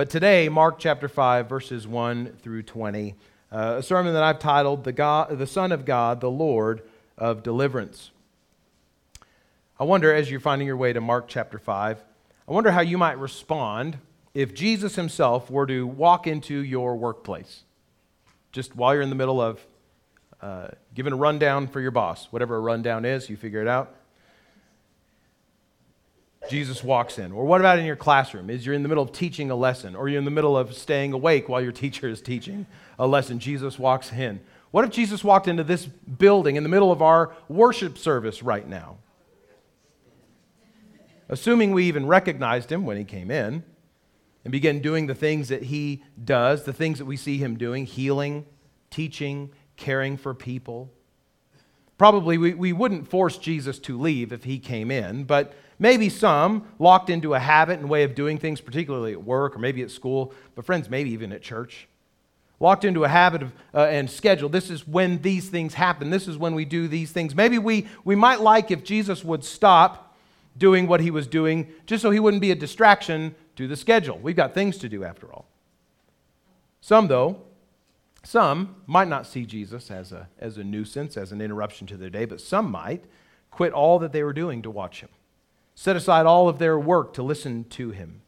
But today, Mark chapter 5, verses 1 through 20, uh, a sermon that I've titled the, God, the Son of God, the Lord of Deliverance. I wonder, as you're finding your way to Mark chapter 5, I wonder how you might respond if Jesus himself were to walk into your workplace, just while you're in the middle of uh, giving a rundown for your boss, whatever a rundown is, you figure it out. Jesus walks in. Or what about in your classroom? Is you're in the middle of teaching a lesson, or you're in the middle of staying awake while your teacher is teaching a lesson? Jesus walks in. What if Jesus walked into this building in the middle of our worship service right now? Assuming we even recognized him when he came in and began doing the things that he does, the things that we see him doing healing, teaching, caring for people. Probably we, we wouldn't force Jesus to leave if he came in, but maybe some locked into a habit and way of doing things, particularly at work or maybe at school, but friends, maybe even at church. Locked into a habit of, uh, and schedule. This is when these things happen. This is when we do these things. Maybe we, we might like if Jesus would stop doing what he was doing just so he wouldn't be a distraction to the schedule. We've got things to do after all. Some, though, some might not see Jesus as a, as a nuisance, as an interruption to their day, but some might quit all that they were doing to watch him, set aside all of their work to listen to him,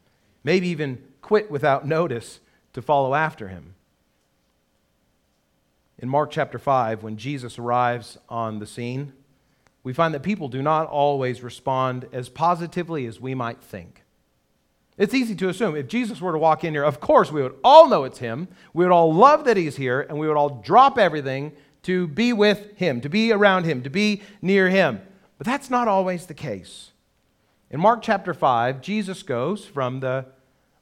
maybe even quit without notice to follow after him. In Mark chapter 5, when Jesus arrives on the scene, we find that people do not always respond as positively as we might think. It's easy to assume if Jesus were to walk in here, of course we would all know it's him. We would all love that he's here, and we would all drop everything to be with him, to be around him, to be near him. But that's not always the case. In Mark chapter 5, Jesus goes from the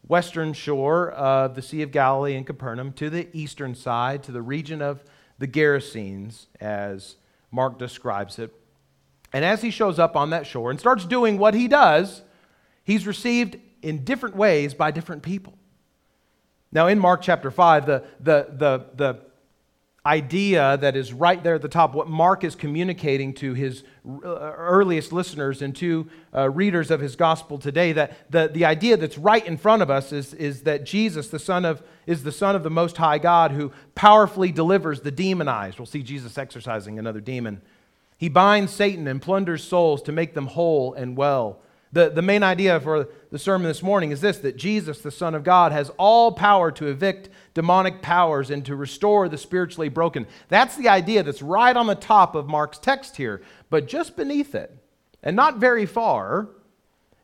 western shore of the Sea of Galilee in Capernaum to the eastern side, to the region of the Gerasenes, as Mark describes it. And as he shows up on that shore and starts doing what he does, he's received in different ways by different people. Now, in Mark chapter 5, the, the, the, the idea that is right there at the top, what Mark is communicating to his uh, earliest listeners and to uh, readers of his gospel today, that the, the idea that's right in front of us is, is that Jesus, the Son of, is the Son of the Most High God who powerfully delivers the demonized. We'll see Jesus exorcising another demon. He binds Satan and plunders souls to make them whole and well. The, the main idea for the sermon this morning is this that Jesus, the Son of God, has all power to evict demonic powers and to restore the spiritually broken. That's the idea that's right on the top of Mark's text here. But just beneath it, and not very far,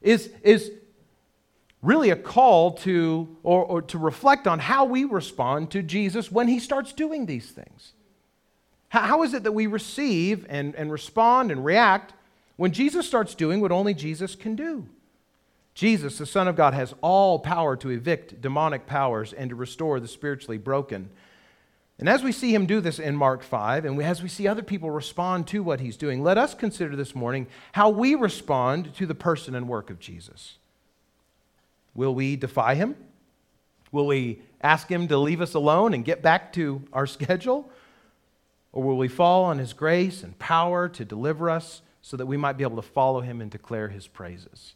is, is really a call to or, or to reflect on how we respond to Jesus when he starts doing these things. How, how is it that we receive and, and respond and react when Jesus starts doing what only Jesus can do. Jesus, the Son of God, has all power to evict demonic powers and to restore the spiritually broken. And as we see him do this in Mark 5, and as we see other people respond to what he's doing, let us consider this morning how we respond to the person and work of Jesus. Will we defy him? Will we ask him to leave us alone and get back to our schedule? Or will we fall on his grace and power to deliver us so that we might be able to follow him and declare his praises?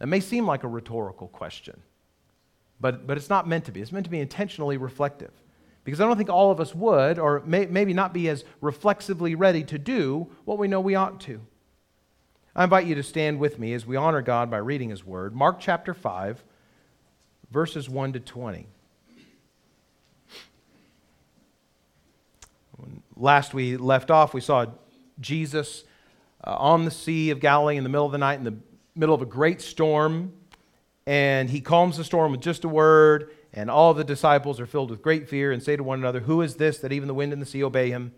That may seem like a rhetorical question, but, but it's not meant to be. It's meant to be intentionally reflective. Because I don't think all of us would, or may, maybe not be as reflexively ready to do what we know we ought to. I invite you to stand with me as we honor God by reading His Word. Mark chapter 5, verses 1 to 20. When last we left off, we saw Jesus uh, on the Sea of Galilee in the middle of the night, in the middle of a great storm. And he calms the storm with just a word, and all the disciples are filled with great fear and say to one another, Who is this that even the wind and the sea obey him?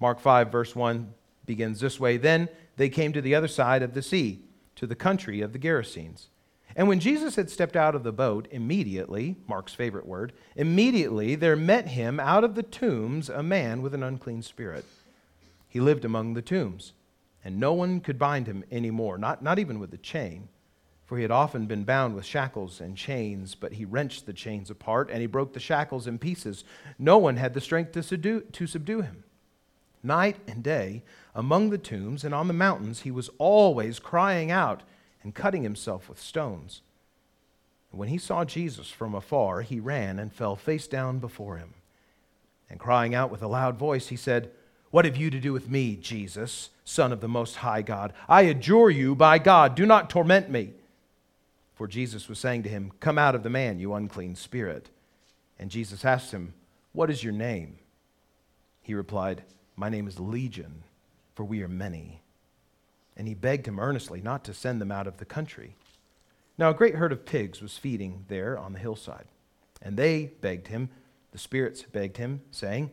Mark 5, verse 1 begins this way Then they came to the other side of the sea, to the country of the Gerasenes. And when Jesus had stepped out of the boat, immediately, Mark's favorite word, immediately there met him out of the tombs a man with an unclean spirit he lived among the tombs, and no one could bind him any more, not, not even with a chain. For he had often been bound with shackles and chains, but he wrenched the chains apart, and he broke the shackles in pieces. No one had the strength to subdue, to subdue him. Night and day, among the tombs and on the mountains, he was always crying out and cutting himself with stones. When he saw Jesus from afar, he ran and fell face down before him. And crying out with a loud voice, he said, What have you to do with me, Jesus, Son of the Most High God? I adjure you by God, do not torment me. For Jesus was saying to him, Come out of the man, you unclean spirit. And Jesus asked him, What is your name? He replied, My name is Legion, for we are many. And he begged him earnestly not to send them out of the country. Now, a great herd of pigs was feeding there on the hillside. And they begged him, the spirits begged him, saying,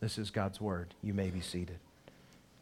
This is God's word. You may be seated.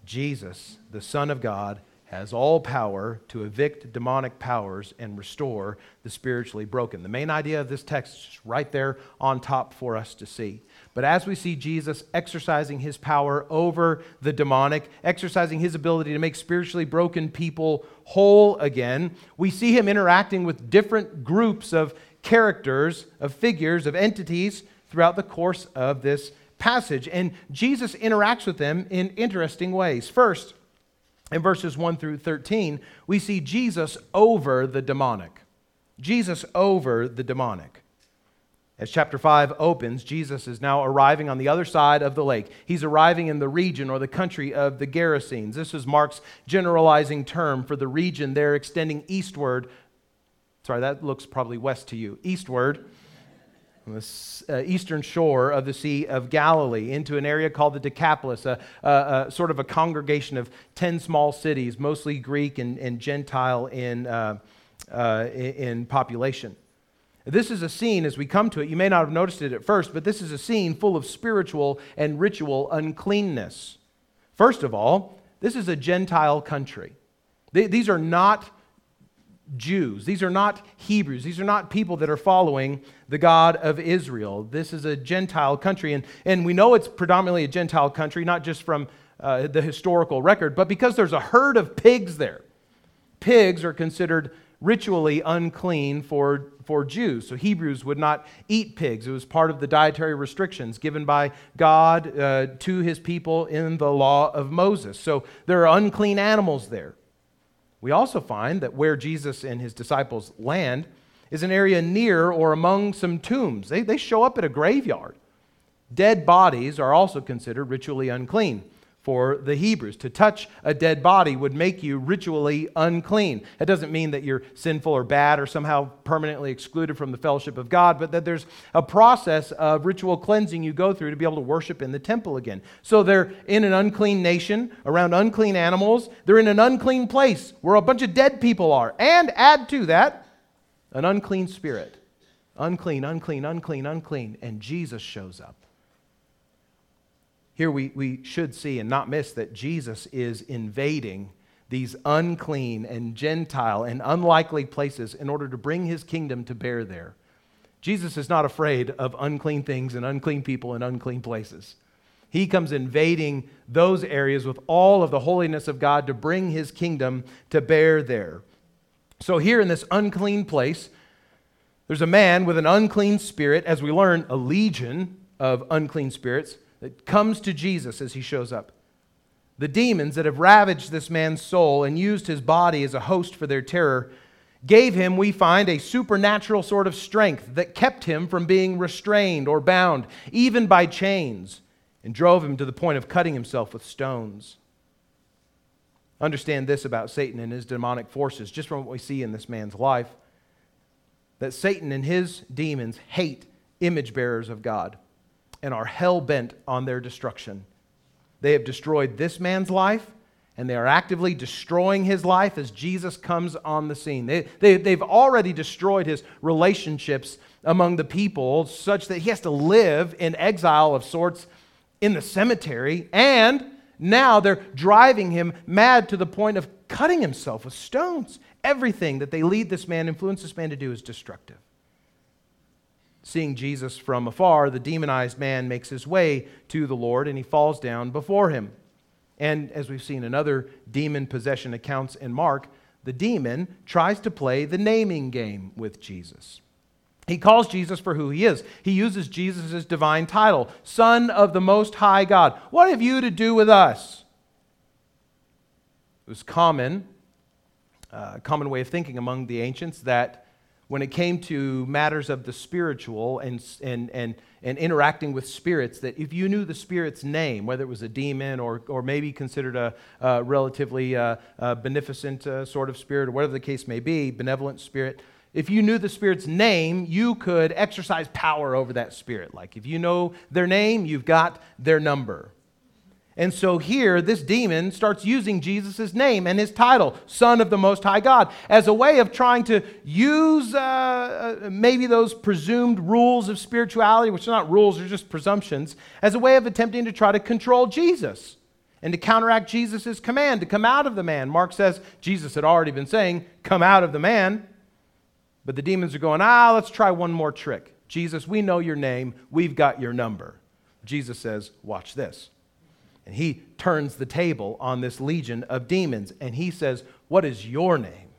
Jesus, the Son of God, has all power to evict demonic powers and restore the spiritually broken. The main idea of this text is right there on top for us to see. But as we see Jesus exercising his power over the demonic, exercising his ability to make spiritually broken people whole again, we see him interacting with different groups of characters, of figures, of entities throughout the course of this passage. And Jesus interacts with them in interesting ways. First, in verses 1 through 13, we see Jesus over the demonic. Jesus over the demonic. As chapter 5 opens, Jesus is now arriving on the other side of the lake. He's arriving in the region or the country of the Gerasenes. This is Mark's generalizing term for the region there extending eastward. Sorry, that looks probably west to you. Eastward on the uh, eastern shore of the Sea of Galilee into an area called the Decapolis, a, a, a sort of a congregation of 10 small cities, mostly Greek and, and Gentile in, uh, uh, in population. This is a scene, as we come to it, you may not have noticed it at first, but this is a scene full of spiritual and ritual uncleanness. First of all, this is a Gentile country. These are not Jews. These are not Hebrews. These are not people that are following the God of Israel. This is a Gentile country. And, and we know it's predominantly a Gentile country, not just from uh, the historical record, but because there's a herd of pigs there. Pigs are considered ritually unclean for, for Jews. So Hebrews would not eat pigs. It was part of the dietary restrictions given by God uh, to his people in the law of Moses. So there are unclean animals there. We also find that where Jesus and his disciples land is an area near or among some tombs. They, they show up at a graveyard. Dead bodies are also considered ritually unclean for the Hebrews. To touch a dead body would make you ritually unclean. That doesn't mean that you're sinful or bad or somehow permanently excluded from the fellowship of God, but that there's a process of ritual cleansing you go through to be able to worship in the temple again. So they're in an unclean nation, around unclean animals. They're in an unclean place where a bunch of dead people are. And add to that, an unclean spirit. Unclean, unclean, unclean, unclean. And Jesus shows up. Here we, we should see and not miss that Jesus is invading these unclean and Gentile and unlikely places in order to bring his kingdom to bear there. Jesus is not afraid of unclean things and unclean people and unclean places. He comes invading those areas with all of the holiness of God to bring his kingdom to bear there. So, here in this unclean place, there's a man with an unclean spirit, as we learn, a legion of unclean spirits that comes to Jesus as he shows up. The demons that have ravaged this man's soul and used his body as a host for their terror gave him, we find, a supernatural sort of strength that kept him from being restrained or bound, even by chains, and drove him to the point of cutting himself with stones. Understand this about Satan and his demonic forces, just from what we see in this man's life. that Satan and his demons hate image bearers of God and are hell bent on their destruction. They have destroyed this man's life, and they are actively destroying his life as Jesus comes on the scene. They, they, they've already destroyed his relationships among the people, such that he has to live in exile of sorts in the cemetery, and now they're driving him mad to the point of cutting himself with stones. Everything that they lead this man, influence this man to do, is destructive. Seeing Jesus from afar, the demonized man makes his way to the Lord and he falls down before him. And as we've seen in other demon possession accounts in Mark, the demon tries to play the naming game with Jesus. He calls Jesus for who he is. He uses Jesus' divine title, Son of the Most High God. What have you to do with us? It was common, uh, common way of thinking among the ancients that when it came to matters of the spiritual and, and, and, and interacting with spirits, that if you knew the spirit's name, whether it was a demon or, or maybe considered a, a relatively uh, a beneficent uh, sort of spirit, or whatever the case may be, benevolent spirit, if you knew the spirit's name, you could exercise power over that spirit. Like if you know their name, you've got their number. And so here, this demon starts using Jesus' name and his title, Son of the Most High God, as a way of trying to use uh, uh, maybe those presumed rules of spirituality, which are not rules, they're just presumptions, as a way of attempting to try to control Jesus and to counteract Jesus' command to come out of the man. Mark says Jesus had already been saying, Come out of the man. But the demons are going, Ah, let's try one more trick. Jesus, we know your name, we've got your number. Jesus says, Watch this. And he turns the table on this legion of demons and he says, What is your name?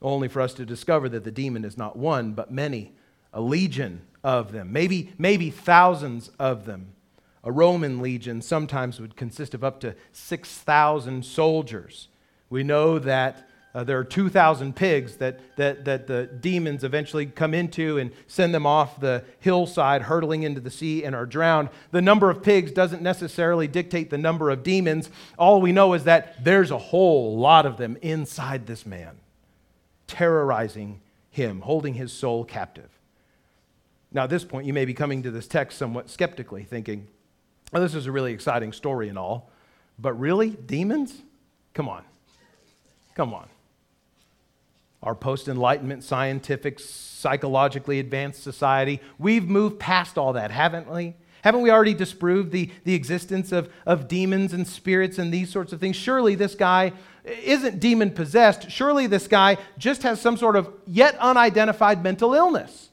Only for us to discover that the demon is not one, but many, a legion of them, maybe, maybe thousands of them. A Roman legion sometimes would consist of up to 6,000 soldiers. We know that uh, there are 2,000 pigs that, that, that the demons eventually come into and send them off the hillside, hurtling into the sea, and are drowned. The number of pigs doesn't necessarily dictate the number of demons. All we know is that there's a whole lot of them inside this man, terrorizing him, holding his soul captive. Now, at this point, you may be coming to this text somewhat skeptically, thinking, well, this is a really exciting story and all, but really? Demons? Come on. Come on our post Enlightenment, scientific, psychologically advanced society. We've moved past all that, haven't we? Haven't we already disproved the, the existence of, of demons and spirits and these sorts of things? Surely this guy isn't demon possessed. Surely this guy just has some sort of yet unidentified mental illness.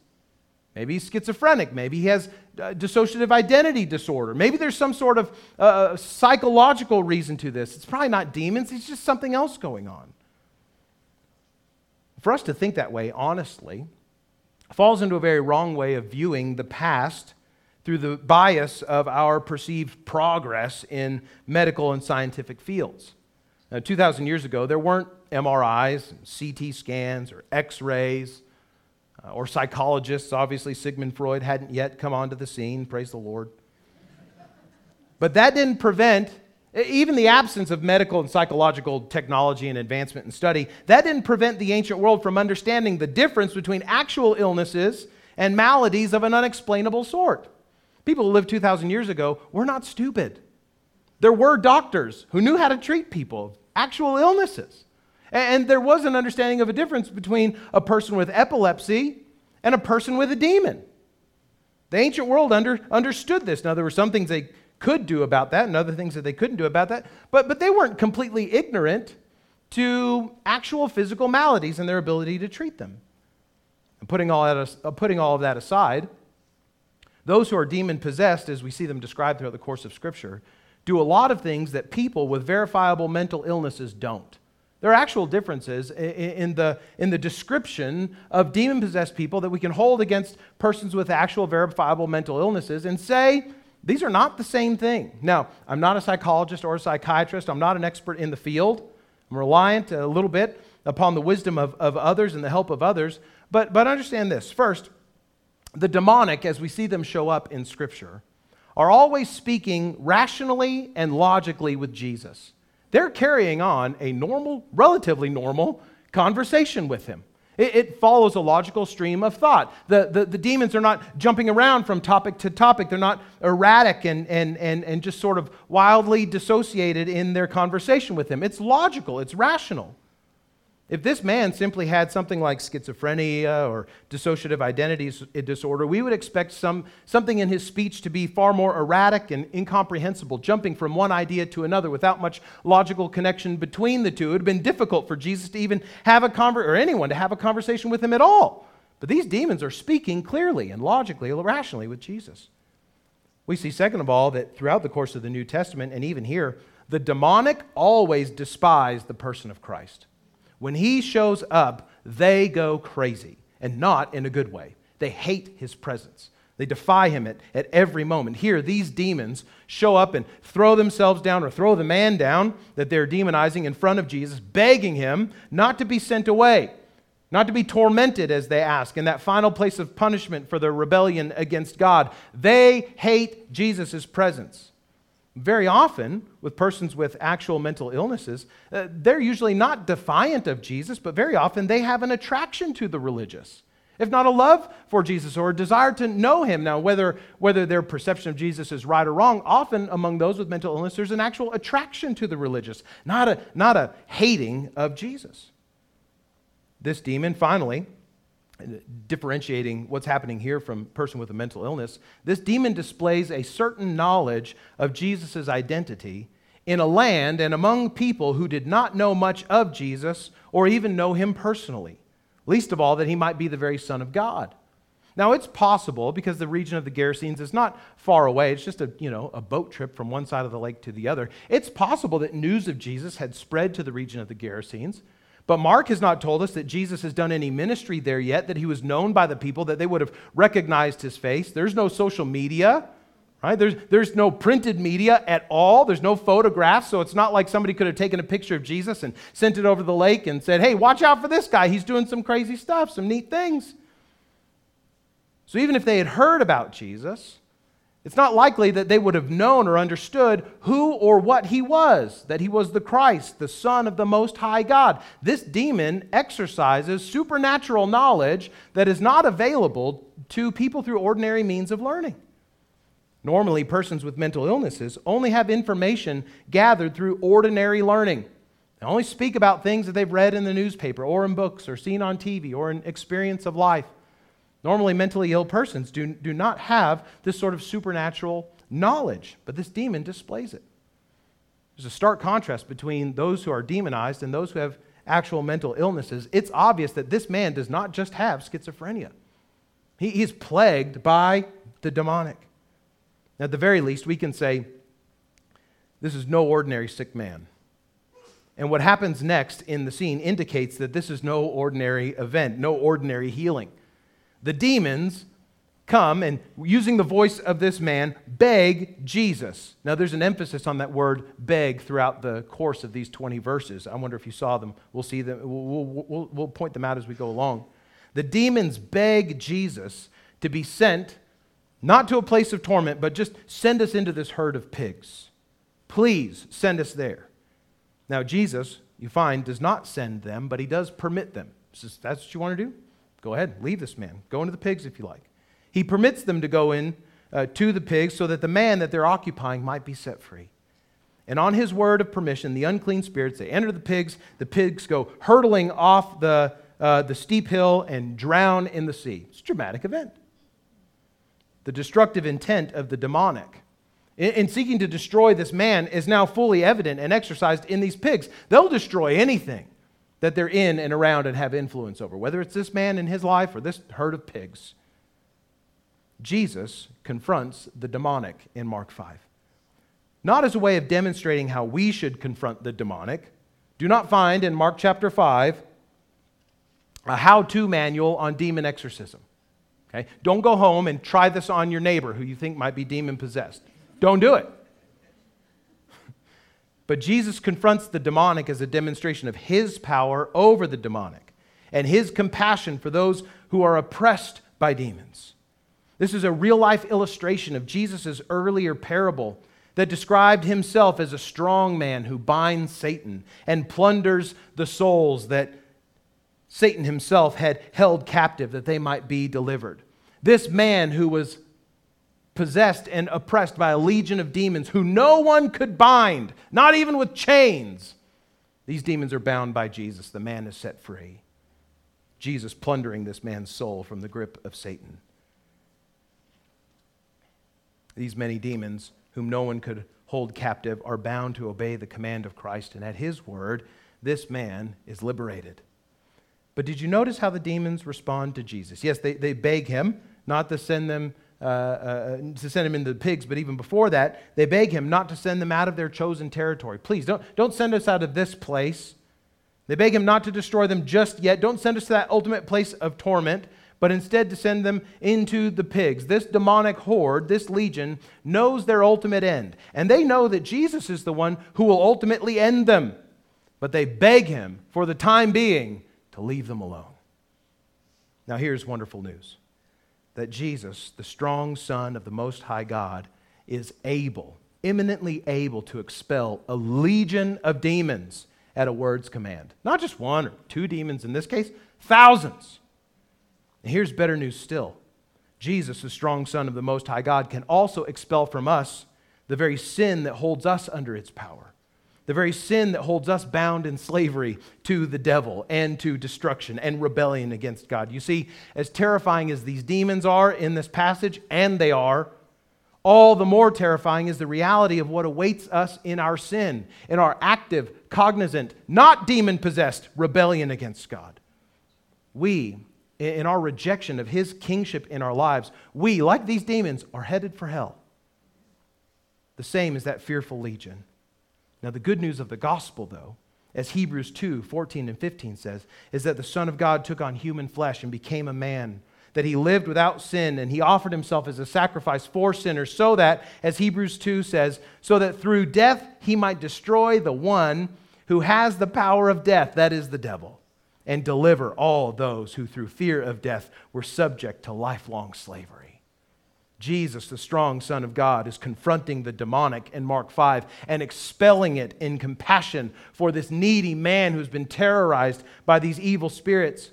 Maybe he's schizophrenic. Maybe he has dissociative identity disorder. Maybe there's some sort of uh, psychological reason to this. It's probably not demons, it's just something else going on. For us to think that way, honestly, falls into a very wrong way of viewing the past through the bias of our perceived progress in medical and scientific fields. Now, 2,000 years ago, there weren't MRIs, CT scans, or X rays, uh, or psychologists. Obviously, Sigmund Freud hadn't yet come onto the scene, praise the Lord. But that didn't prevent even the absence of medical and psychological technology and advancement and study, that didn't prevent the ancient world from understanding the difference between actual illnesses and maladies of an unexplainable sort. People who lived 2,000 years ago were not stupid. There were doctors who knew how to treat people, actual illnesses. And there was an understanding of a difference between a person with epilepsy and a person with a demon. The ancient world under, understood this. Now, there were some things they could do about that and other things that they couldn't do about that. But, but they weren't completely ignorant to actual physical maladies and their ability to treat them. And putting all, that, uh, putting all of that aside, those who are demon possessed, as we see them described throughout the course of Scripture, do a lot of things that people with verifiable mental illnesses don't. There are actual differences in the, in the description of demon possessed people that we can hold against persons with actual verifiable mental illnesses and say, these are not the same thing. Now, I'm not a psychologist or a psychiatrist, I'm not an expert in the field. I'm reliant a little bit upon the wisdom of, of others and the help of others. But, but understand this first, the demonic, as we see them show up in Scripture, are always speaking rationally and logically with Jesus. They're carrying on a normal, relatively normal conversation with him. It, it follows a logical stream of thought. The, the, the, demons are not jumping around from topic to topic, they're not erratic and, and, and, and just sort of wildly dissociated in their conversation with him. It's logical, it's rational. If this man simply had something like schizophrenia or dissociative identity eh, disorder, we would expect some, something in his speech to be far more erratic and incomprehensible, jumping from one idea to another without much logical connection between the two. It would have been difficult for Jesus to even have a conver- or anyone to have a conversation with him at all. But these demons are speaking clearly and logically, rationally with Jesus. We see, second of all, that throughout the course of the New Testament and even here, the demonic always despise the person of Christ. When he shows up, they go crazy, and not in a good way. They hate his presence. They defy him at, at every moment. Here, these demons show up and throw themselves down or throw the man down that they're demonizing in front of Jesus, begging him not to be sent away, not to be tormented, as they ask, in that final place of punishment for their rebellion against God. They hate Jesus' presence. Very often, with persons with actual mental illnesses, uh, they're usually not defiant of Jesus, but very often they have an attraction to the religious, if not a love for Jesus or a desire to know him. Now, whether, whether their perception of Jesus is right or wrong, often among those with mental illness, there's an actual attraction to the religious, not a, not a hating of Jesus. This demon, finally, differentiating what's happening here from person with a mental illness, this demon displays a certain knowledge of Jesus' identity in a land and among people who did not know much of Jesus or even know him personally, least of all that he might be the very Son of God. Now, it's possible because the region of the Gerasenes is not far away. It's just a, you know, a boat trip from one side of the lake to the other. It's possible that news of Jesus had spread to the region of the Gerasenes. But Mark has not told us that Jesus has done any ministry there yet, that he was known by the people, that they would have recognized his face. There's no social media, right? There's, there's no printed media at all. There's no photographs, so it's not like somebody could have taken a picture of Jesus and sent it over the lake and said, hey, watch out for this guy. He's doing some crazy stuff, some neat things. So even if they had heard about Jesus, it's not likely that they would have known or understood who or what he was, that he was the Christ, the Son of the Most High God. This demon exercises supernatural knowledge that is not available to people through ordinary means of learning. Normally, persons with mental illnesses only have information gathered through ordinary learning. They only speak about things that they've read in the newspaper or in books or seen on TV or in experience of life. Normally, mentally ill persons do, do not have this sort of supernatural knowledge, but this demon displays it. There's a stark contrast between those who are demonized and those who have actual mental illnesses. It's obvious that this man does not just have schizophrenia, he, he's plagued by the demonic. At the very least, we can say this is no ordinary sick man. And what happens next in the scene indicates that this is no ordinary event, no ordinary healing the demons come and, using the voice of this man, beg Jesus. Now, there's an emphasis on that word beg throughout the course of these 20 verses. I wonder if you saw them. We'll see them. We'll, we'll, we'll point them out as we go along. The demons beg Jesus to be sent not to a place of torment, but just send us into this herd of pigs. Please send us there. Now, Jesus, you find, does not send them, but he does permit them. Says, That's what you want to do? Go ahead, leave this man. Go into the pigs if you like. He permits them to go in uh, to the pigs so that the man that they're occupying might be set free. And on his word of permission, the unclean spirits, they enter the pigs. The pigs go hurtling off the, uh, the steep hill and drown in the sea. It's a dramatic event. The destructive intent of the demonic in, in seeking to destroy this man is now fully evident and exercised in these pigs. They'll destroy anything that they're in and around and have influence over, whether it's this man in his life or this herd of pigs. Jesus confronts the demonic in Mark 5. Not as a way of demonstrating how we should confront the demonic. Do not find in Mark chapter 5 a how to manual on demon exorcism. Okay? Don't go home and try this on your neighbor who you think might be demon possessed. Don't do it. But Jesus confronts the demonic as a demonstration of his power over the demonic and his compassion for those who are oppressed by demons. This is a real life illustration of Jesus' earlier parable that described himself as a strong man who binds Satan and plunders the souls that Satan himself had held captive that they might be delivered. This man who was possessed and oppressed by a legion of demons who no one could bind, not even with chains. These demons are bound by Jesus. The man is set free. Jesus plundering this man's soul from the grip of Satan. These many demons, whom no one could hold captive, are bound to obey the command of Christ, and at his word, this man is liberated. But did you notice how the demons respond to Jesus? Yes, they, they beg him not to send them uh, uh, to send him into the pigs, but even before that, they beg him not to send them out of their chosen territory. Please don't, don't send us out of this place. They beg him not to destroy them just yet. Don't send us to that ultimate place of torment, but instead to send them into the pigs. This demonic horde, this legion, knows their ultimate end. And they know that Jesus is the one who will ultimately end them. But they beg him, for the time being, to leave them alone. Now, here's wonderful news that Jesus, the strong Son of the Most High God, is able, eminently able to expel a legion of demons at a word's command. Not just one or two demons in this case, thousands. And here's better news still Jesus, the strong Son of the Most High God, can also expel from us the very sin that holds us under its power the very sin that holds us bound in slavery to the devil and to destruction and rebellion against God. You see, as terrifying as these demons are in this passage, and they are, all the more terrifying is the reality of what awaits us in our sin, in our active, cognizant, not demon possessed rebellion against God. We, in our rejection of His kingship in our lives, we, like these demons, are headed for hell. The same as that fearful legion. Now, the good news of the gospel, though, as Hebrews 2 14 and 15 says, is that the Son of God took on human flesh and became a man, that he lived without sin, and he offered himself as a sacrifice for sinners, so that, as Hebrews 2 says, so that through death he might destroy the one who has the power of death, that is the devil, and deliver all those who through fear of death were subject to lifelong slavery. Jesus, the strong Son of God, is confronting the demonic in Mark 5 and expelling it in compassion for this needy man who's been terrorized by these evil spirits.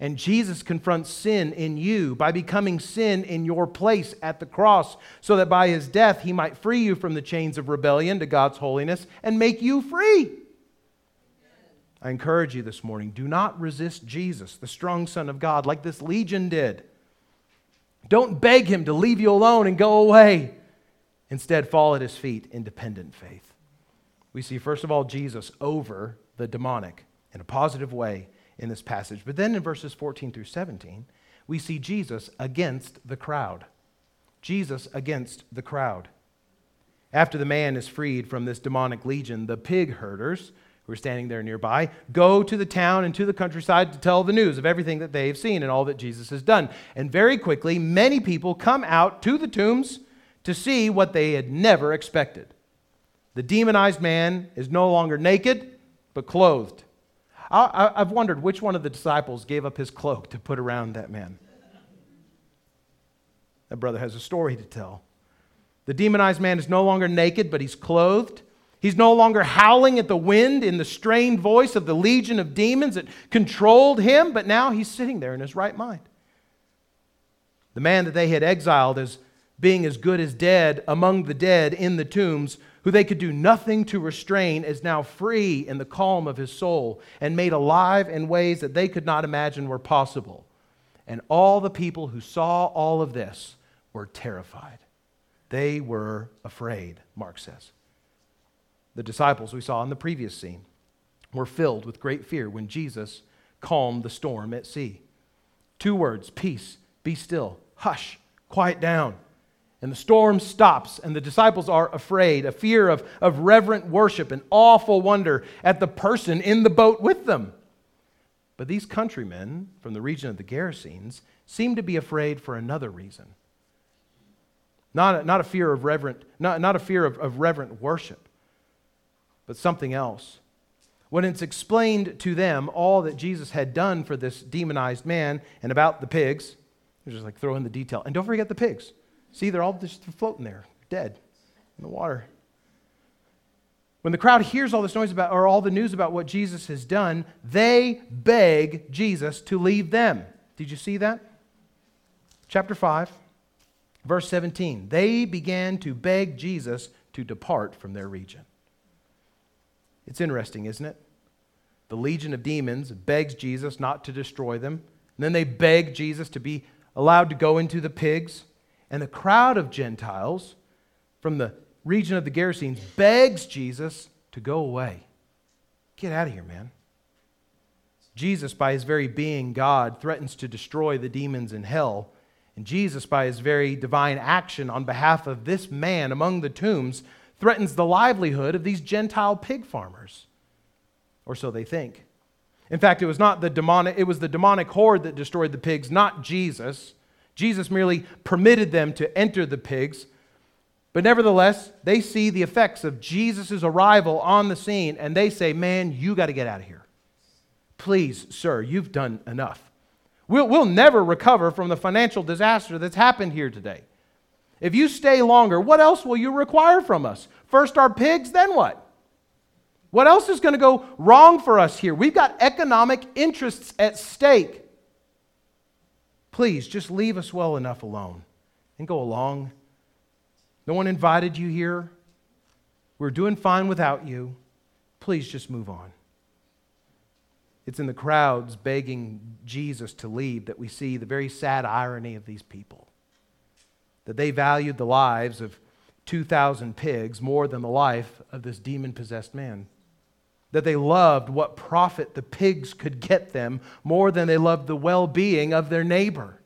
And Jesus confronts sin in you by becoming sin in your place at the cross, so that by his death he might free you from the chains of rebellion to God's holiness and make you free. I encourage you this morning do not resist Jesus, the strong Son of God, like this legion did. Don't beg him to leave you alone and go away. Instead, fall at his feet in dependent faith. We see, first of all, Jesus over the demonic in a positive way in this passage. But then in verses 14 through 17, we see Jesus against the crowd. Jesus against the crowd. After the man is freed from this demonic legion, the pig herders who are standing there nearby, go to the town and to the countryside to tell the news of everything that they've seen and all that Jesus has done. And very quickly, many people come out to the tombs to see what they had never expected. The demonized man is no longer naked, but clothed. I, have wondered which one of the disciples gave up his cloak to put around that man. That brother has a story to tell. The demonized man is no longer naked, but he's clothed. He's no longer howling at the wind in the strained voice of the legion of demons that controlled him, but now he's sitting there in his right mind. The man that they had exiled as being as good as dead among the dead in the tombs, who they could do nothing to restrain, is now free in the calm of his soul and made alive in ways that they could not imagine were possible. And all the people who saw all of this were terrified. They were afraid, Mark says. The disciples we saw in the previous scene were filled with great fear when Jesus calmed the storm at sea. Two words peace, be still, hush, quiet down. And the storm stops, and the disciples are afraid, a fear of, of reverent worship and awful wonder at the person in the boat with them. But these countrymen from the region of the Gerasenes seem to be afraid for another reason. Not a, not a fear of reverent, not, not a fear of, of reverent worship, but something else. When it's explained to them all that Jesus had done for this demonized man and about the pigs, they're just like throw in the detail. And don't forget the pigs. See, they're all just floating there, dead in the water. when the crowd hears all this noise about, or all the news about what Jesus has done, they beg Jesus to leave them. Did you see that? Chapter 5, verse 17. They began to beg Jesus to depart from their region. It's interesting, isn't it? The legion of demons begs Jesus not to destroy them. And then they beg Jesus to be allowed to go into the pigs. And the crowd of Gentiles from the region of the Gerasenes begs Jesus to go away. Get out of here, man. Jesus, by his very being God, threatens to destroy the demons in hell. And Jesus, by his very divine action on behalf of this man among the tombs, threatens the livelihood of these Gentile pig farmers. Or so they think. In fact, it was not the demonic, it was the demonic horde that destroyed the pigs, not Jesus. Jesus merely permitted them to enter the pigs. But nevertheless, they see the effects of Jesus' arrival on the scene and they say, Man, you got to get out of here. Please, sir, you've done enough. We'll, we'll never recover from the financial disaster that's happened here today. If you stay longer, what else will you require from us? First, our pigs, then what? What else is going to go wrong for us here? We've got economic interests at stake. Please just leave us well enough alone and go along. No one invited you here. We're doing fine without you. Please just move on. It's in the crowds begging Jesus to leave that we see the very sad irony of these people. That they valued the lives of 2,000 pigs more than the life of this demon possessed man that they loved what profit the pigs could get them more than they loved the well being of their neighbor.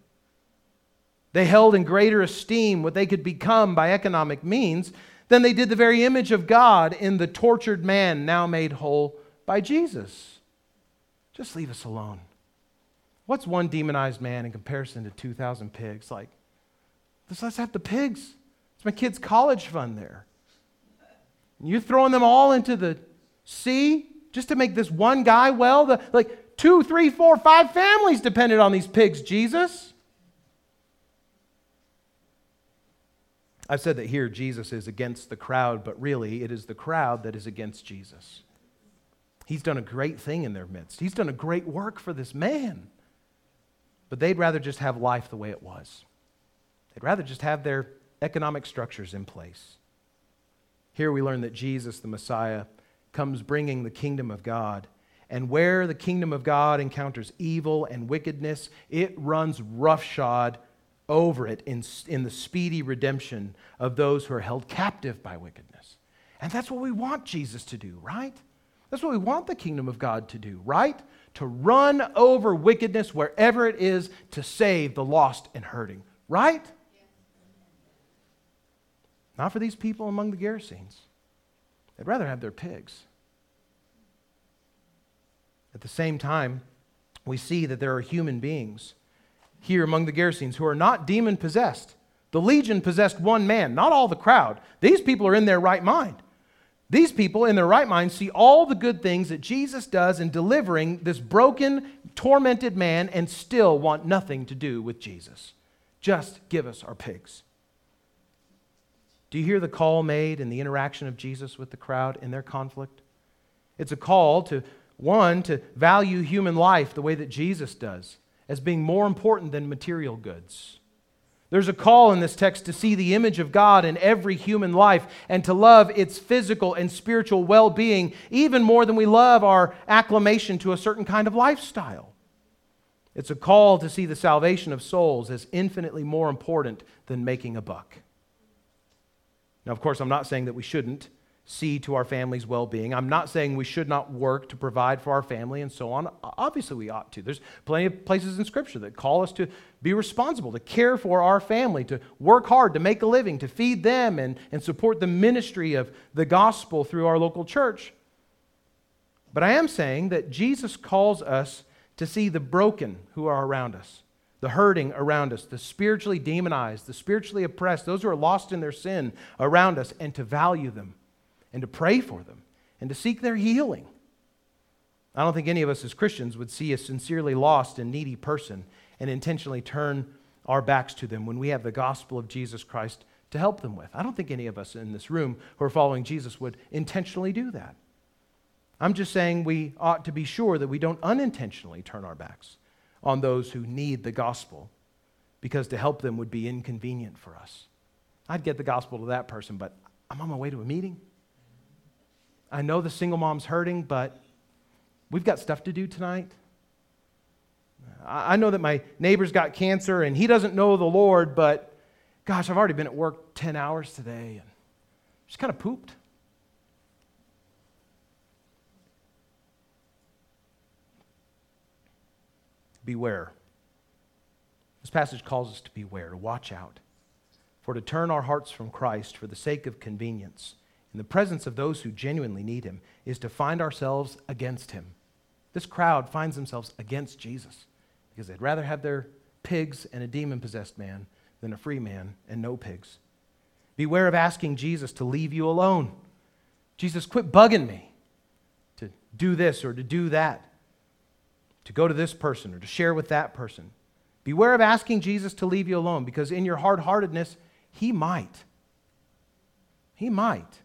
They held in greater esteem what they could become by economic means than they did the very image of God in the tortured man now made whole by Jesus. Just leave us alone. What's one demonized man in comparison to 2,000 pigs? Like, let's have the pigs. It's my kid's college fund there. And you're throwing them all into the sea just to make this one guy well, the, like two, three, four, five families depended on these pigs, Jesus. I've said that here Jesus is against the crowd, but really it is the crowd that is against Jesus. He's done a great thing in their midst, he's done a great work for this man. But they'd rather just have life the way it was, they'd rather just have their economic structures in place. Here we learn that Jesus, the Messiah, comes bringing the kingdom of God. And where the kingdom of God encounters evil and wickedness, it runs roughshod over it in, in the speedy redemption of those who are held captive by wickedness. And that's what we want Jesus to do, right? That's what we want the kingdom of God to do, right? To run over wickedness wherever it is to save the lost and hurting, right? Not for these people among the Gerasenes. They'd rather have their pigs. At the same time, we see that there are human beings here among the Gerasenes who are not demon possessed. The legion possessed one man, not all the crowd. These people are in their right mind. These people in their right mind see all the good things that Jesus does in delivering this broken, tormented man and still want nothing to do with Jesus. Just give us our pigs. Do you hear the call made in the interaction of Jesus with the crowd in their conflict? It's a call to, one, to value human life the way that Jesus does, as being more important than material goods. There's a call in this text to see the image of God in every human life and to love its physical and spiritual well being even more than we love our acclamation to a certain kind of lifestyle. It's a call to see the salvation of souls as infinitely more important than making a buck. Now, of course, I'm not saying that we shouldn't see to our family's well being. I'm not saying we should not work to provide for our family and so on. Obviously, we ought to. There's plenty of places in Scripture that call us to be responsible, to care for our family, to work hard, to make a living, to feed them, and, and support the ministry of the gospel through our local church. But I am saying that Jesus calls us to see the broken who are around us the hurting around us, the spiritually demonized, the spiritually oppressed, those who are lost in their sin around us, and to value them and to pray for them and to seek their healing. I don't think any of us as Christians would see a sincerely lost and needy person and intentionally turn our backs to them when we have the gospel of Jesus Christ to help them with. I don't think any of us in this room who are following Jesus would intentionally do that. I'm just saying we ought to be sure that we don't unintentionally turn our backs on those who need the gospel because to help them would be inconvenient for us. I'd get the gospel to that person, but I'm on my way to a meeting. I know the single mom's hurting, but we've got stuff to do tonight. I know that my neighbor's got cancer and he doesn't know the Lord, but gosh, I've already been at work 10 hours today and just kind of pooped. Beware. This passage calls us to beware, to watch out, for to turn our hearts from Christ for the sake of convenience in the presence of those who genuinely need him is to find ourselves against him. This crowd finds themselves against Jesus because they'd rather have their pigs and a demon possessed man than a free man and no pigs. Beware of asking Jesus to leave you alone. Jesus, quit bugging me to do this or to do that, to go to this person or to share with that person. Beware of asking Jesus to leave you alone because in your hard heartedness, he might. He might.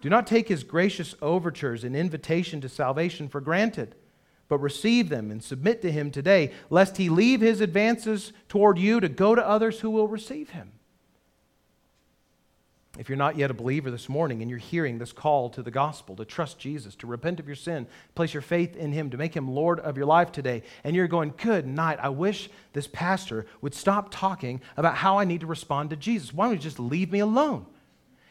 Do not take his gracious overtures and invitation to salvation for granted but receive them and submit to him today, lest he leave his advances toward you to go to others who will receive him. If you're not yet a believer this morning and you're hearing this call to the gospel, to trust Jesus, to repent of your sin, place your faith in him, to make him Lord of your life today, and you're going, Good night, I wish this pastor would stop talking about how I need to respond to Jesus. Why don't you just leave me alone?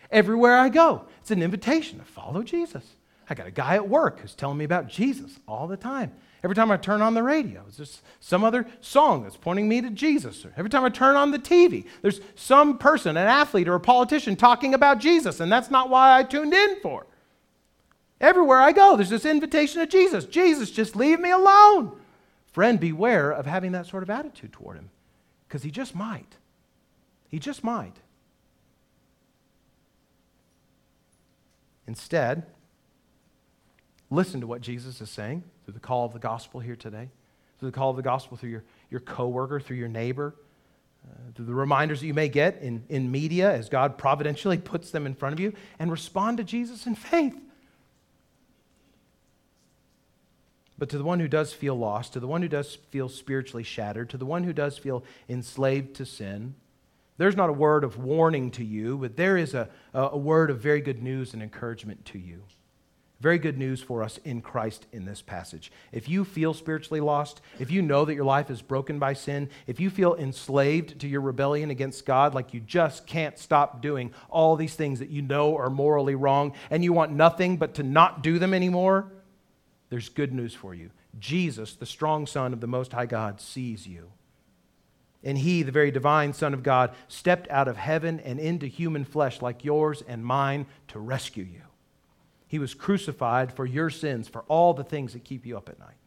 Everywhere I go, it's an invitation to follow Jesus. I got a guy at work who's telling me about Jesus all the time. Every time I turn on the radio, just some other song that's pointing me to Jesus. Every time I turn on the TV, there's some person, an athlete or a politician, talking about Jesus, and that's not why I tuned in for. Everywhere I go, there's this invitation to Jesus. Jesus, just leave me alone. Friend, beware of having that sort of attitude toward him, because he just might. He just might. Instead, Listen to what Jesus is saying through the call of the gospel here today, through the call of the gospel through your, your coworker, through your neighbor, uh, through the reminders that you may get in, in media as God providentially puts them in front of you, and respond to Jesus in faith. But to the one who does feel lost, to the one who does feel spiritually shattered, to the one who does feel enslaved to sin, there's not a word of warning to you, but there is a, a word of very good news and encouragement to you. Very good news for us in Christ in this passage. If you feel spiritually lost, if you know that your life is broken by sin, if you feel enslaved to your rebellion against God, like you just can't stop doing all these things that you know are morally wrong, and you want nothing but to not do them anymore, there's good news for you. Jesus, the strong Son of the Most High God, sees you. And he, the very divine Son of God, stepped out of heaven and into human flesh like yours and mine to rescue you. He was crucified for your sins, for all the things that keep you up at night.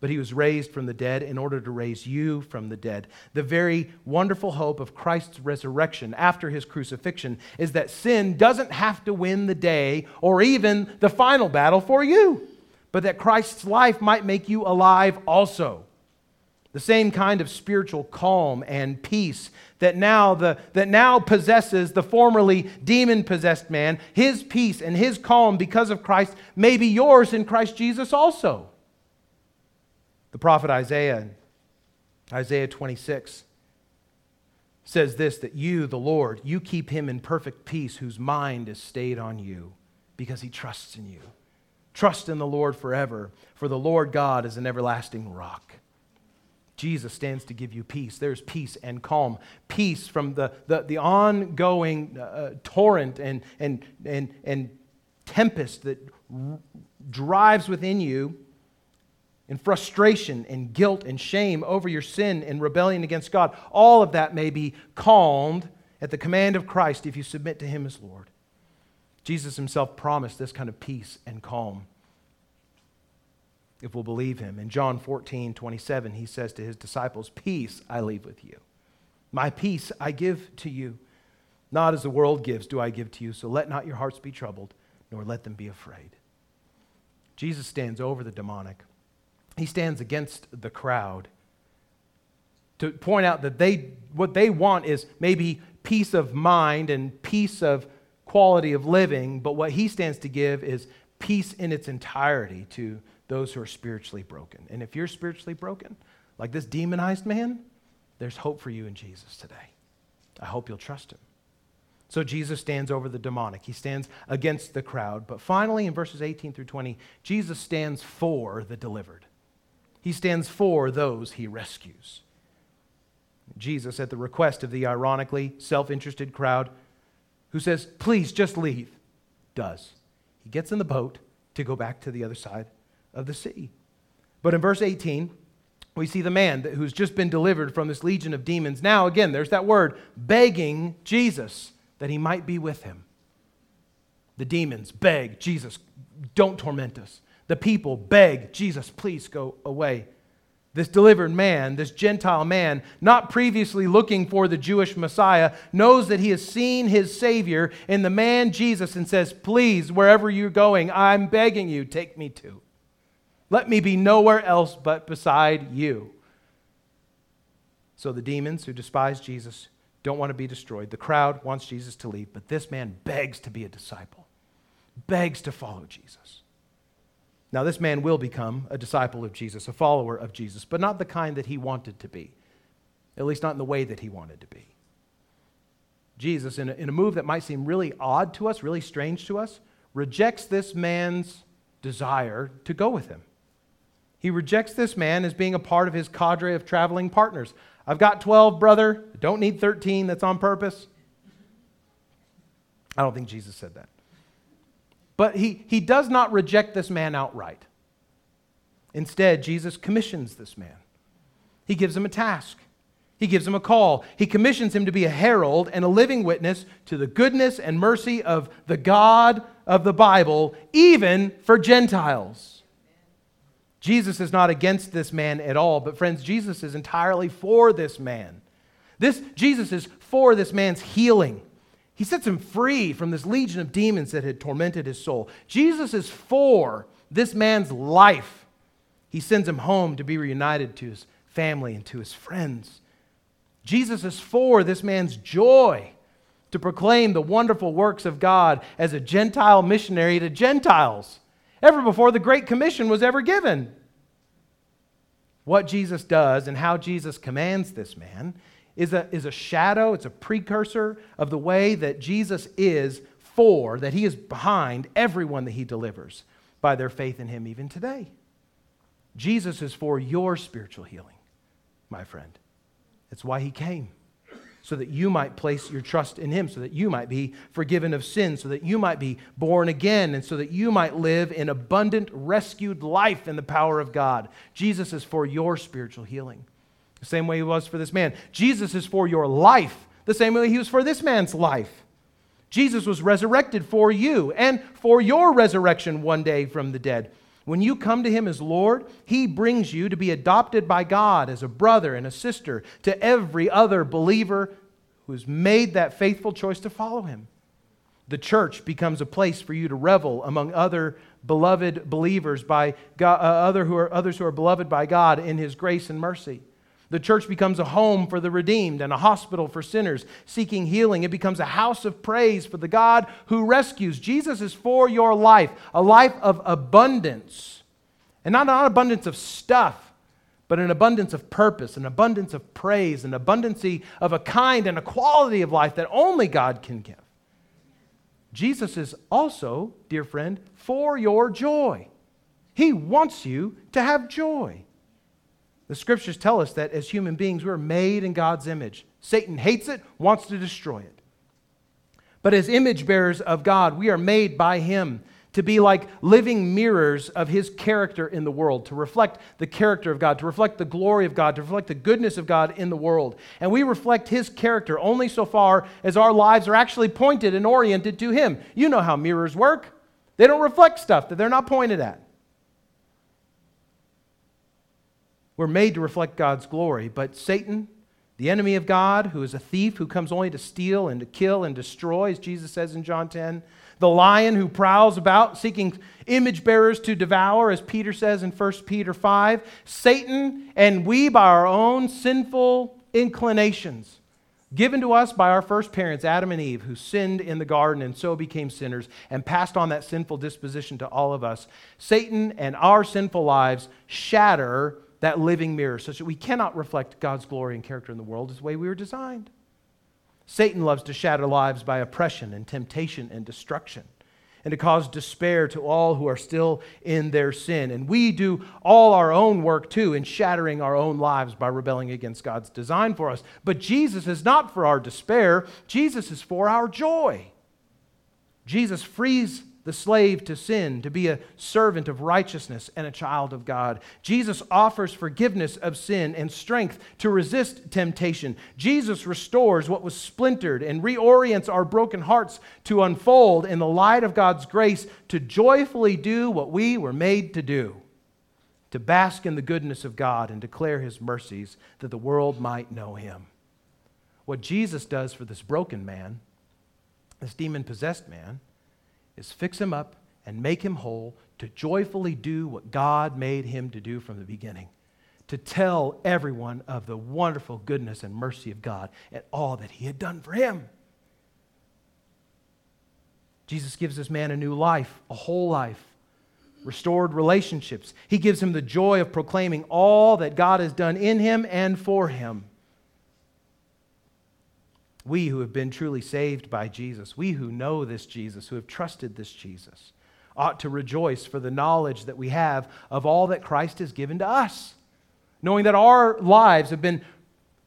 But he was raised from the dead in order to raise you from the dead. The very wonderful hope of Christ's resurrection after his crucifixion is that sin doesn't have to win the day or even the final battle for you, but that Christ's life might make you alive also. The same kind of spiritual calm and peace that now, the, that now possesses the formerly demon possessed man, his peace and his calm because of Christ may be yours in Christ Jesus also. The prophet Isaiah, Isaiah 26, says this that you, the Lord, you keep him in perfect peace whose mind is stayed on you because he trusts in you. Trust in the Lord forever, for the Lord God is an everlasting rock. Jesus stands to give you peace. There's peace and calm. Peace from the, the, the ongoing uh, uh, torrent and, and, and, and tempest that r- drives within you in frustration and guilt and shame over your sin and rebellion against God. All of that may be calmed at the command of Christ if you submit to Him as Lord. Jesus Himself promised this kind of peace and calm if we'll believe him. In John 14, 27, he says to his disciples, Peace I leave with you. My peace I give to you. Not as the world gives, do I give to you. So let not your hearts be troubled, nor let them be afraid. Jesus stands over the demonic, he stands against the crowd to point out that they, what they want is maybe peace of mind and peace of quality of living, but what he stands to give is peace in its entirety to those who are spiritually broken. And if you're spiritually broken, like this demonized man, there's hope for you in Jesus today. I hope you'll trust him. So Jesus stands over the demonic. He stands against the crowd. But finally, in verses 18 through 20, Jesus stands for the delivered. He stands for those he rescues. Jesus, at the request of the ironically self interested crowd who says, Please just leave, does. He gets in the boat to go back to the other side of the sea. But in verse 18, we see the man who's just been delivered from this legion of demons. Now, again, there's that word begging Jesus that he might be with him. The demons beg, Jesus, don't torment us. The people beg, Jesus, please go away. This delivered man, this Gentile man, not previously looking for the Jewish Messiah, knows that he has seen his Savior in the man Jesus and says, Please, wherever you're going, I'm begging you, take me to. Let me be nowhere else but beside you. So the demons who despise Jesus don't want to be destroyed. The crowd wants Jesus to leave, but this man begs to be a disciple, begs to follow Jesus. Now, this man will become a disciple of Jesus, a follower of Jesus, but not the kind that he wanted to be, at least not in the way that he wanted to be. Jesus, in a, in a move that might seem really odd to us, really strange to us, rejects this man's desire to go with him. He rejects this man as being a part of his cadre of traveling partners. I've got 12, brother. I don't need 13. That's on purpose. I don't think Jesus said that. But he, he does not reject this man outright. Instead, Jesus commissions this man. He gives him a task. He gives him a call. He commissions him to be a herald and a living witness to the goodness and mercy of the God of the Bible, even for Gentiles. Jesus is not against this man at all, but friends, Jesus is entirely for this man. This Jesus is for this man's healing. He sets him free from this legion of demons that had tormented his soul. Jesus is for this man's life. He sends him home to be reunited to his family and to his friends. Jesus is for this man's joy to proclaim the wonderful works of God as a Gentile missionary to Gentiles ever before the Great Commission was ever given. What Jesus does and how Jesus commands this man is a, is a shadow, it's a precursor of the way that Jesus is for, that he is behind everyone that he delivers by their faith in him even today. Jesus is for your spiritual healing, my friend. That's why he came so that you might place your trust in Him, so that you might be forgiven of sin, so that you might be born again, and so that you might live in abundant, rescued life in the power of God. Jesus is for your spiritual healing, the same way He was for this man. Jesus is for your life, the same way He was for this man's life. Jesus was resurrected for you and for your resurrection one day from the dead. When you come to Him as Lord, He brings you to be adopted by God as a brother and a sister to every other believer who has made that faithful choice to follow Him. The church becomes a place for you to revel among other beloved believers by God, uh, other who are, others who are beloved by God in His grace and mercy. The church becomes a home for the redeemed and a hospital for sinners seeking healing. It becomes a house of praise for the God who rescues. Jesus is for your life, a life of abundance. And not an abundance of stuff, but an abundance of purpose, an abundance of praise, an abundance of a kind and a quality of life that only God can give. Jesus is also, dear friend, for your joy. He wants you to have joy. The scriptures tell us that as human beings, we're made in God's image. Satan hates it, wants to destroy it. But as image bearers of God, we are made by Him to be like living mirrors of His character in the world, to reflect the character of God, to reflect the glory of God, to reflect the goodness of God in the world. And we reflect His character only so far as our lives are actually pointed and oriented to Him. You know how mirrors work, they don't reflect stuff that they're not pointed at. We're made to reflect God's glory. But Satan, the enemy of God, who is a thief who comes only to steal and to kill and destroy, as Jesus says in John 10, the lion who prowls about seeking image bearers to devour, as Peter says in 1 Peter 5, Satan and we, by our own sinful inclinations, given to us by our first parents, Adam and Eve, who sinned in the garden and so became sinners and passed on that sinful disposition to all of us, Satan and our sinful lives shatter that living mirror such that we cannot reflect God's glory and character in the world as the way we were designed. Satan loves to shatter lives by oppression and temptation and destruction and to cause despair to all who are still in their sin. And we do all our own work too in shattering our own lives by rebelling against God's design for us. But Jesus is not for our despair, Jesus is for our joy. Jesus frees the slave to sin, to be a servant of righteousness and a child of God. Jesus offers forgiveness of sin and strength to resist temptation. Jesus restores what was splintered and reorients our broken hearts to unfold in the light of God's grace to joyfully do what we were made to do to bask in the goodness of God and declare his mercies that the world might know him. What Jesus does for this broken man, this demon possessed man, is fix him up and make him whole to joyfully do what God made him to do from the beginning to tell everyone of the wonderful goodness and mercy of God and all that he had done for him. Jesus gives this man a new life, a whole life, restored relationships. He gives him the joy of proclaiming all that God has done in him and for him we who have been truly saved by Jesus, we who know this Jesus, who have trusted this Jesus, ought to rejoice for the knowledge that we have of all that Christ has given to us, knowing that our lives have been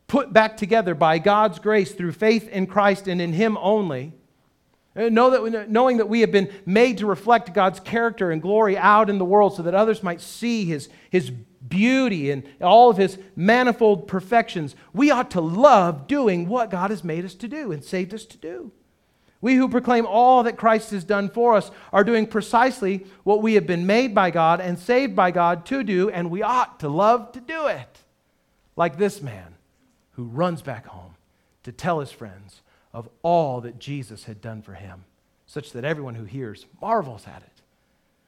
put back together by God's grace through faith in Christ and in Him only. Uh, know that, knowing that we have been made to reflect God's character and glory out in the world so that others might see His, his beauty and all of his manifold perfections, we ought to love doing what God has made us to do and saved us to do. We who proclaim all that Christ has done for us are doing precisely what we have been made by God and saved by God to do, and we ought to love to do it. Like this man who runs back home to tell his friends of all that Jesus had done for him, such that everyone who hears marvels at it.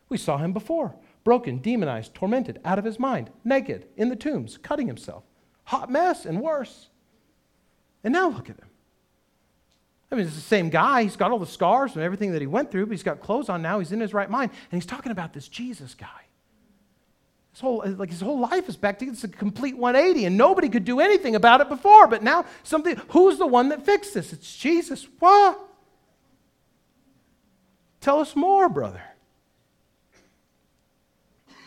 We saw him before broken, demonized, tormented, out of his mind, naked, in the tombs, cutting himself. Hot mess and worse. And now look at him. I mean, it's the same guy. He's got all the scars and everything that he went through, but he's got clothes on now. He's in his right mind. And he's talking about this Jesus guy. His whole, like his whole life is back to it's a complete 180, and nobody could do anything about it before. But now something, who's the one that fixed this? It's Jesus. What? Tell us more, brother.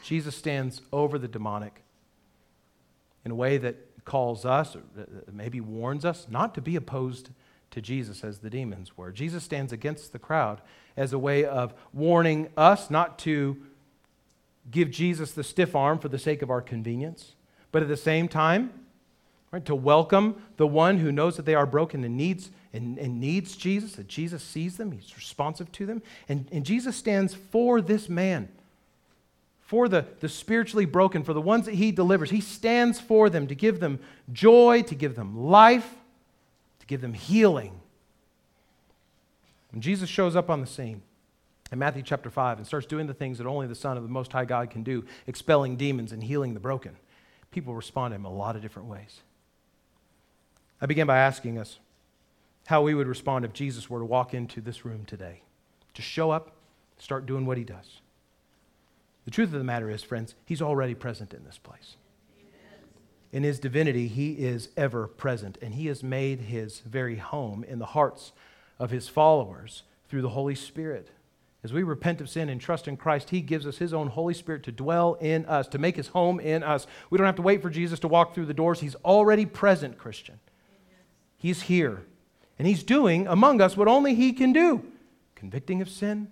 Jesus stands over the demonic in a way that calls us, or maybe warns us, not to be opposed to Jesus as the demons were. Jesus stands against the crowd as a way of warning us not to give Jesus the stiff arm for the sake of our convenience, but at the same time, right, to welcome the one who knows that they are broken and needs and, and needs Jesus, that Jesus sees them, he's responsive to them. And, and Jesus stands for this man for the, the spiritually broken, for the ones that he delivers. He stands for them to give them joy, to give them life, to give them healing. When Jesus shows up on the scene in Matthew chapter 5 and starts doing the things that only the Son of the Most High God can do, expelling demons and healing the broken, people respond to him a lot of different ways. I began by asking us how we would respond if Jesus were to walk into this room today, to show up, start doing what he does. The truth of the matter is, friends, he's already present in this place. In his divinity, he is ever present, and he has made his very home in the hearts of his followers through the Holy Spirit. As we repent of sin and trust in Christ, He gives us His own Holy Spirit to dwell in us, to make His home in us. We don't have to wait for Jesus to walk through the doors. He's already present, Christian. He's here. And He's doing among us what only He can do convicting of sin,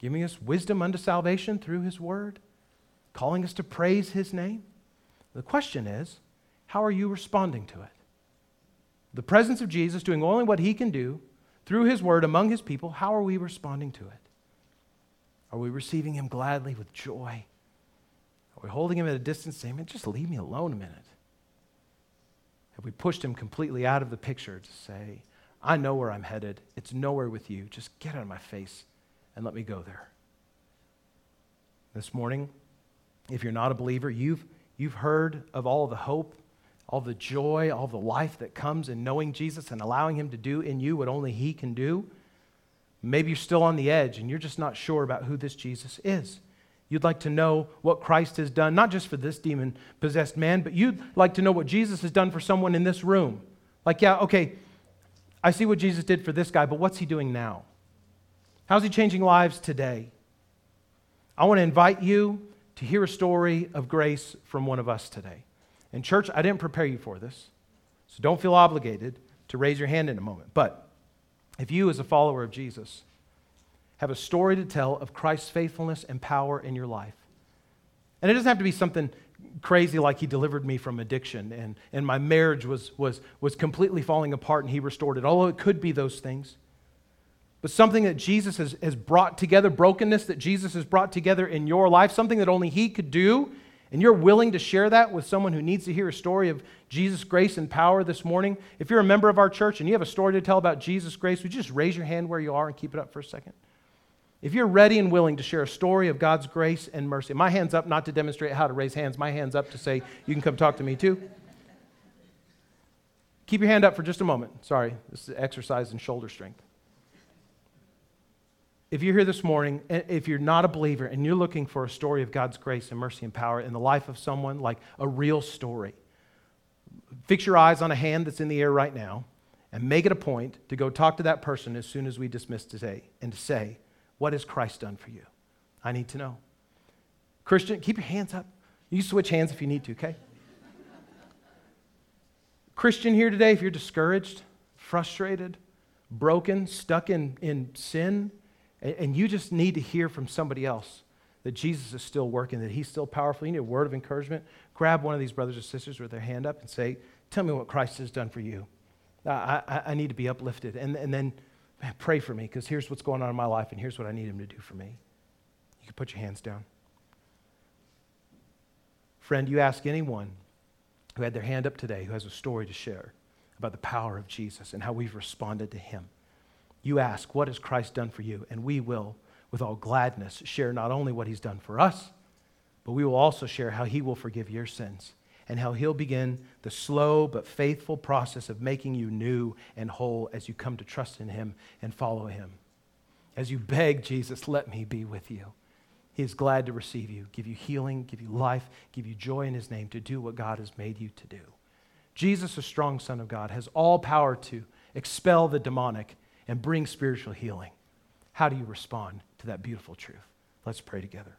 giving us wisdom unto salvation through His Word, calling us to praise His name. The question is, how are you responding to it? The presence of Jesus doing only what He can do through His Word among His people, how are we responding to it? Are we receiving Him gladly with joy? Are we holding Him at a distance, saying, Man, just leave me alone a minute? Have we pushed Him completely out of the picture to say, I know where I'm headed. It's nowhere with you. Just get out of my face and let me go there. This morning, if you're not a believer, you've, you've heard of all the hope, all the joy, all the life that comes in knowing Jesus and allowing Him to do in you what only He can do. Maybe you're still on the edge and you're just not sure about who this Jesus is. You'd like to know what Christ has done, not just for this demon possessed man, but you'd like to know what Jesus has done for someone in this room. Like, yeah, okay, I see what Jesus did for this guy, but what's he doing now? How's he changing lives today? I want to invite you to hear a story of grace from one of us today. In church, I didn't prepare you for this, so don't feel obligated to raise your hand in a moment. But if you, as a follower of Jesus, have a story to tell of Christ's faithfulness and power in your life. And it doesn't have to be something crazy like he delivered me from addiction and, and my marriage was, was, was completely falling apart and he restored it, although it could be those things. But something that Jesus has, has brought together, brokenness that Jesus has brought together in your life, something that only he could do, and you're willing to share that with someone who needs to hear a story of Jesus' grace and power this morning. If you're a member of our church and you have a story to tell about Jesus' grace, would you just raise your hand where you are and keep it up for a second? If you're ready and willing to share a story of God's grace and mercy, my hand's up not to demonstrate how to raise hands, my hand's up to say, you can come talk to me too. Keep your hand up for just a moment. Sorry, this is exercise in shoulder strength. If you're here this morning, if you're not a believer and you're looking for a story of God's grace and mercy and power in the life of someone, like a real story, fix your eyes on a hand that's in the air right now and make it a point to go talk to that person as soon as we dismiss today and to say, what has Christ done for you? I need to know. Christian, keep your hands up. You switch hands if you need to, okay? Christian here today, if you're discouraged, frustrated, broken, stuck in, in sin, and, and you just need to hear from somebody else that Jesus is still working, that he's still powerful, you need a word of encouragement, grab one of these brothers or sisters with their hand up and say, Tell me what Christ has done for you. I, I, I need to be uplifted. And, and then man, pray for me because here's what's going on in my life and here's what I need him to do for me. You can put your hands down. Friend, you ask anyone who had their hand up today who has a story to share about the power of Jesus and how we've responded to him. You ask, What has Christ done for you? And we will, with all gladness, share not only what he's done for us, but we will also share how he will forgive your sins and how He'll begin the slow but faithful process of making you new and whole as you come to trust in Him and follow Him. As you beg Jesus, let me be with you. He is glad to receive you, give you healing, give you life, give you joy in His name to do what God has made you to do. Jesus, a strong Son of God, has all power to expel the demonic and bring spiritual healing. How do you respond to that beautiful truth? Let's pray together.